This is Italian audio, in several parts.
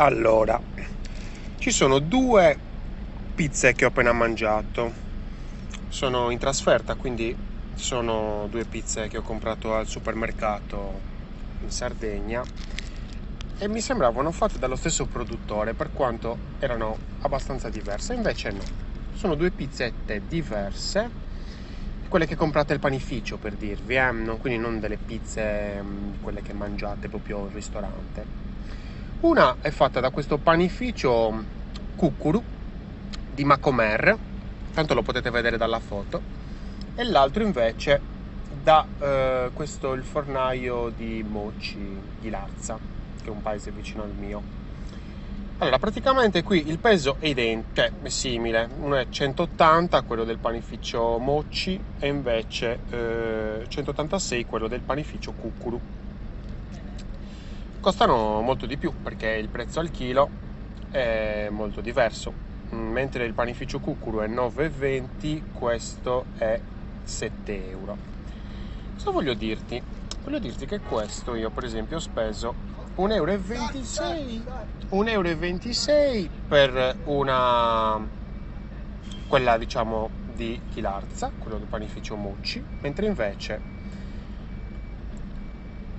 Allora, ci sono due pizze che ho appena mangiato. Sono in trasferta, quindi sono due pizze che ho comprato al supermercato in Sardegna e mi sembravano fatte dallo stesso produttore per quanto erano abbastanza diverse, invece no. Sono due pizzette diverse, quelle che comprate al panificio per dirvi, eh? quindi non delle pizze mm, quelle che mangiate proprio al ristorante. Una è fatta da questo panificio Cucuru di Macomer, tanto lo potete vedere dalla foto, e l'altro invece da eh, questo il fornaio di Moci di Larza, che è un paese vicino al mio. Allora, praticamente qui il peso è identico, cioè è simile, uno è 180, quello del panificio Moci, e invece eh, 186 quello del panificio Cucuru costano molto di più perché il prezzo al chilo è molto diverso. Mentre il panificio cucuru è 9,20 questo è 7 euro. Cosa voglio dirti? voglio dirti che questo io per esempio ho speso 1,26 euro 1,26 per una quella diciamo di Chilarza quello del panificio Mucci mentre invece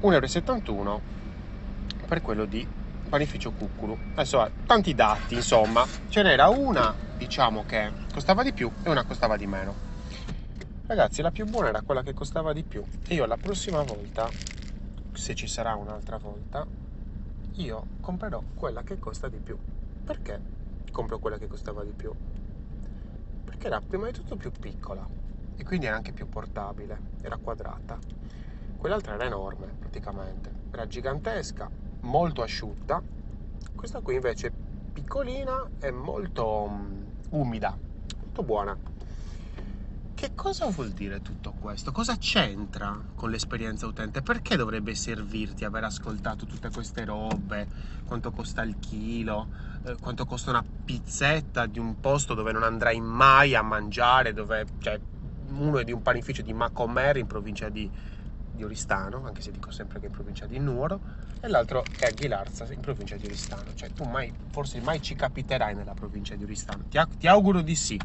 1,71 euro per quello di panificio Cucculu. Adesso tanti dati, insomma, ce n'era una, diciamo che costava di più e una costava di meno. Ragazzi, la più buona era quella che costava di più. E io la prossima volta, se ci sarà un'altra volta, io comprerò quella che costa di più. Perché compro quella che costava di più? Perché era prima di tutto più piccola e quindi era anche più portabile, era quadrata. Quell'altra era enorme praticamente, era gigantesca molto asciutta, questa qui invece piccolina e molto um, umida, molto buona. Che cosa vuol dire tutto questo? Cosa c'entra con l'esperienza utente? Perché dovrebbe servirti aver ascoltato tutte queste robe? Quanto costa il chilo? Eh, quanto costa una pizzetta di un posto dove non andrai mai a mangiare? Dove, cioè, uno è di un panificio di Macomer in provincia di di Oristano, anche se dico sempre che è in provincia di Nuoro, e l'altro è a Ghilarza, in provincia di Oristano. Cioè tu mai, forse mai ci capiterai nella provincia di Oristano. Ti, ti auguro di sì,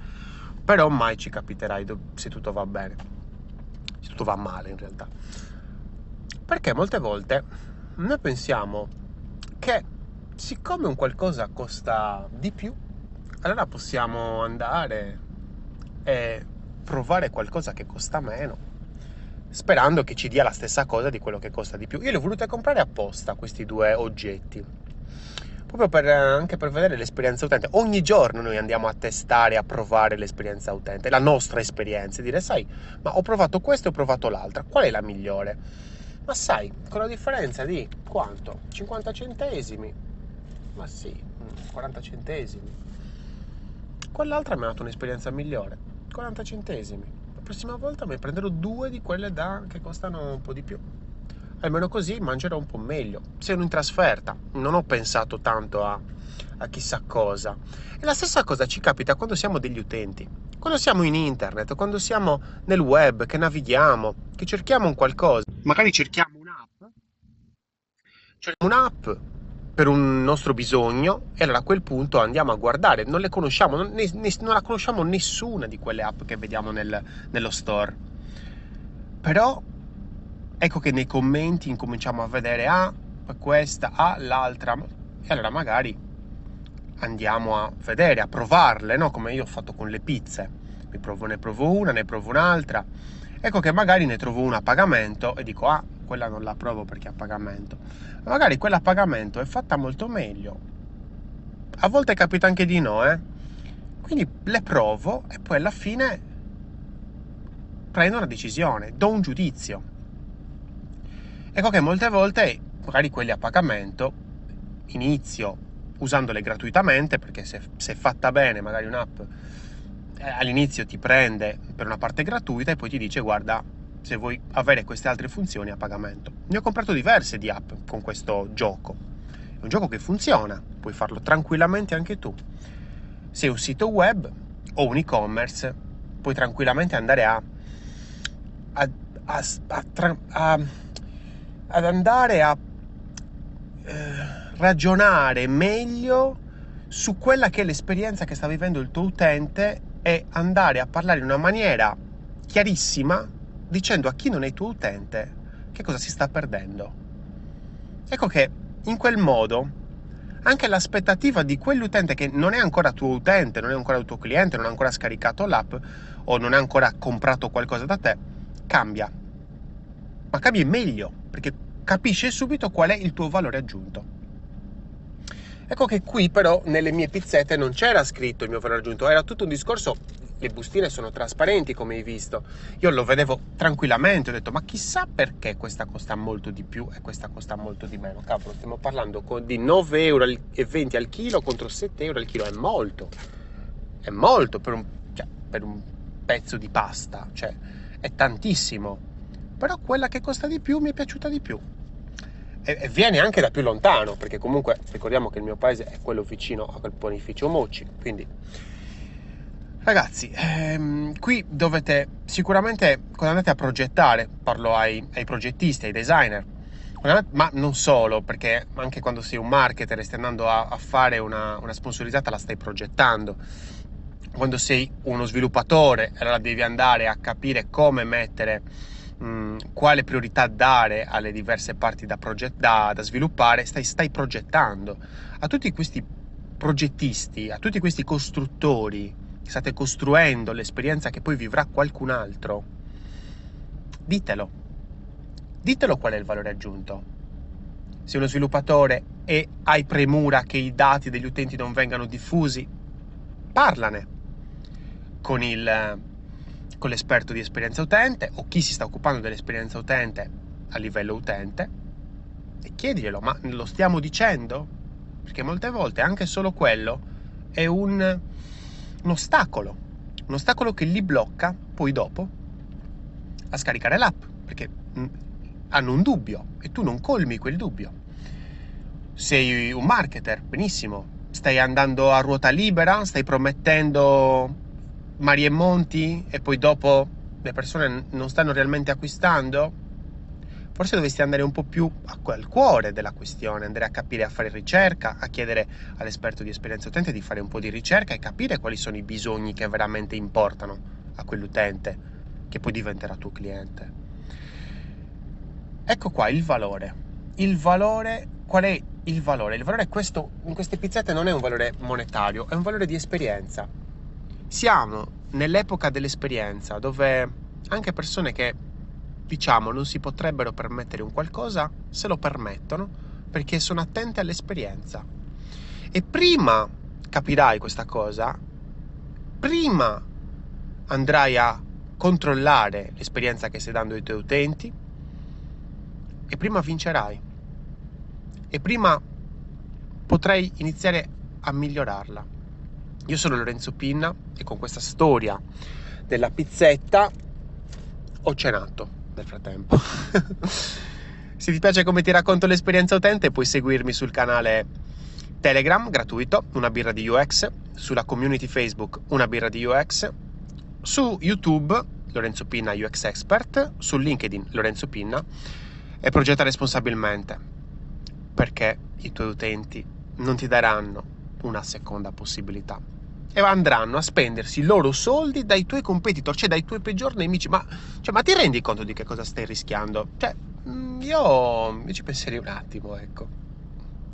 però mai ci capiterai se tutto va bene, se tutto va male in realtà. Perché molte volte noi pensiamo che siccome un qualcosa costa di più, allora possiamo andare e provare qualcosa che costa meno sperando che ci dia la stessa cosa di quello che costa di più. Io li ho voluti comprare apposta questi due oggetti, proprio per, anche per vedere l'esperienza utente. Ogni giorno noi andiamo a testare, a provare l'esperienza utente, la nostra esperienza, e dire sai, ma ho provato questo e ho provato l'altra, qual è la migliore? Ma sai, con la differenza di quanto? 50 centesimi? Ma sì, 40 centesimi. Quell'altra mi ha dato un'esperienza migliore, 40 centesimi prossima volta mi prenderò due di quelle da, che costano un po' di più. Almeno così mangerò un po' meglio. Sono in trasferta, non ho pensato tanto a, a chissà cosa. E la stessa cosa ci capita quando siamo degli utenti. Quando siamo in internet, quando siamo nel web, che navighiamo, che cerchiamo un qualcosa. Magari cerchiamo un'app. Cerchiamo un'app per un nostro bisogno e allora a quel punto andiamo a guardare, non le conosciamo, non, ne, non la conosciamo nessuna di quelle app che vediamo nel, nello store. Però ecco che nei commenti incominciamo a vedere ah, questa, ah, l'altra e allora magari andiamo a vedere, a provarle, no? come io ho fatto con le pizze. Provo, ne provo una, ne provo un'altra. Ecco che magari ne trovo una a pagamento e dico ah, quella non la provo perché è a pagamento. Magari quella a pagamento è fatta molto meglio. A volte capita anche di no, eh. Quindi le provo e poi alla fine prendo una decisione, do un giudizio. Ecco che molte volte, magari quelli a pagamento, inizio usandole gratuitamente, perché se, se fatta bene, magari un'app eh, all'inizio ti prende per una parte gratuita e poi ti dice guarda se vuoi avere queste altre funzioni a pagamento. Ne ho comprato diverse di app con questo gioco. È un gioco che funziona, puoi farlo tranquillamente anche tu. Se un sito web o un e-commerce, puoi tranquillamente andare a, a, a, a ad andare a eh, ragionare meglio su quella che è l'esperienza che sta vivendo il tuo utente e andare a parlare in una maniera chiarissima dicendo a chi non è tuo utente che cosa si sta perdendo. Ecco che in quel modo anche l'aspettativa di quell'utente che non è ancora tuo utente, non è ancora tuo cliente, non ha ancora scaricato l'app o non ha ancora comprato qualcosa da te, cambia. Ma cambia meglio, perché capisce subito qual è il tuo valore aggiunto. Ecco che qui però nelle mie pizzette non c'era scritto il mio valore aggiunto, era tutto un discorso le bustine sono trasparenti come hai visto. Io lo vedevo tranquillamente, ho detto ma chissà perché questa costa molto di più e questa costa molto di meno. Cavolo, stiamo parlando di 9,20 euro al chilo contro 7 euro al chilo, è molto. È molto per un, cioè, per un pezzo di pasta, cioè è tantissimo. Però quella che costa di più mi è piaciuta di più. E, viene anche da più lontano, perché comunque ricordiamo che il mio paese è quello vicino a quel panificio Moci, quindi Ragazzi, ehm, qui dovete sicuramente, quando andate a progettare, parlo ai, ai progettisti, ai designer, ma non solo, perché anche quando sei un marketer e stai andando a, a fare una, una, sponsorizzata la stai progettando. Quando sei uno sviluppatore, allora devi andare a capire come mettere, mh, quale priorità dare alle diverse parti da, proget- da, da sviluppare, stai, stai progettando. A tutti questi progettisti, a tutti questi costruttori, state costruendo l'esperienza che poi vivrà qualcun altro, ditelo. Ditelo qual è il valore aggiunto. Se uno sviluppatore e hai premura che i dati degli utenti non vengano diffusi, parlane con, il, con l'esperto di esperienza utente o chi si sta occupando dell'esperienza utente a livello utente e chiediglielo, ma lo stiamo dicendo? Perché molte volte anche solo quello è un, un ostacolo, un ostacolo che li blocca poi dopo a scaricare l'app, perché mm, hanno un dubbio e tu non colmi quel dubbio. Sei un marketer, benissimo, stai andando a ruota libera, stai promettendo mari e monti e poi dopo le persone non stanno realmente acquistando? Forse dovresti andare un po' più al cuore della questione, andare a capire, a fare ricerca, a chiedere all'esperto di esperienza utente di fare un po' di ricerca e capire quali sono i bisogni che veramente importano a quell'utente che poi diventerà tuo cliente. Ecco qua il valore. Il valore, qual è il valore? Il valore è questo, in queste pizzette non è un valore monetario, è un valore di esperienza. Siamo nell'epoca dell'esperienza dove anche persone che diciamo, non si potrebbero permettere un qualcosa, se lo permettono perché sono attente all'esperienza. E prima capirai questa cosa, prima andrai a controllare l'esperienza che stai dando ai tuoi utenti e prima vincerai. E prima potrai iniziare a migliorarla. Io sono Lorenzo Pinna e con questa storia della pizzetta ho cenato nel frattempo. Se ti piace come ti racconto l'esperienza utente, puoi seguirmi sul canale Telegram gratuito, una birra di UX, sulla community Facebook, una birra di UX, su YouTube, Lorenzo Pinna UX Expert, su LinkedIn, Lorenzo Pinna, e progetta responsabilmente, perché i tuoi utenti non ti daranno una seconda possibilità e andranno a spendersi i loro soldi dai tuoi competitor, cioè dai tuoi peggior nemici. Ma, cioè, ma ti rendi conto di che cosa stai rischiando? Cioè, mm, io, io ci penserei un attimo, ecco.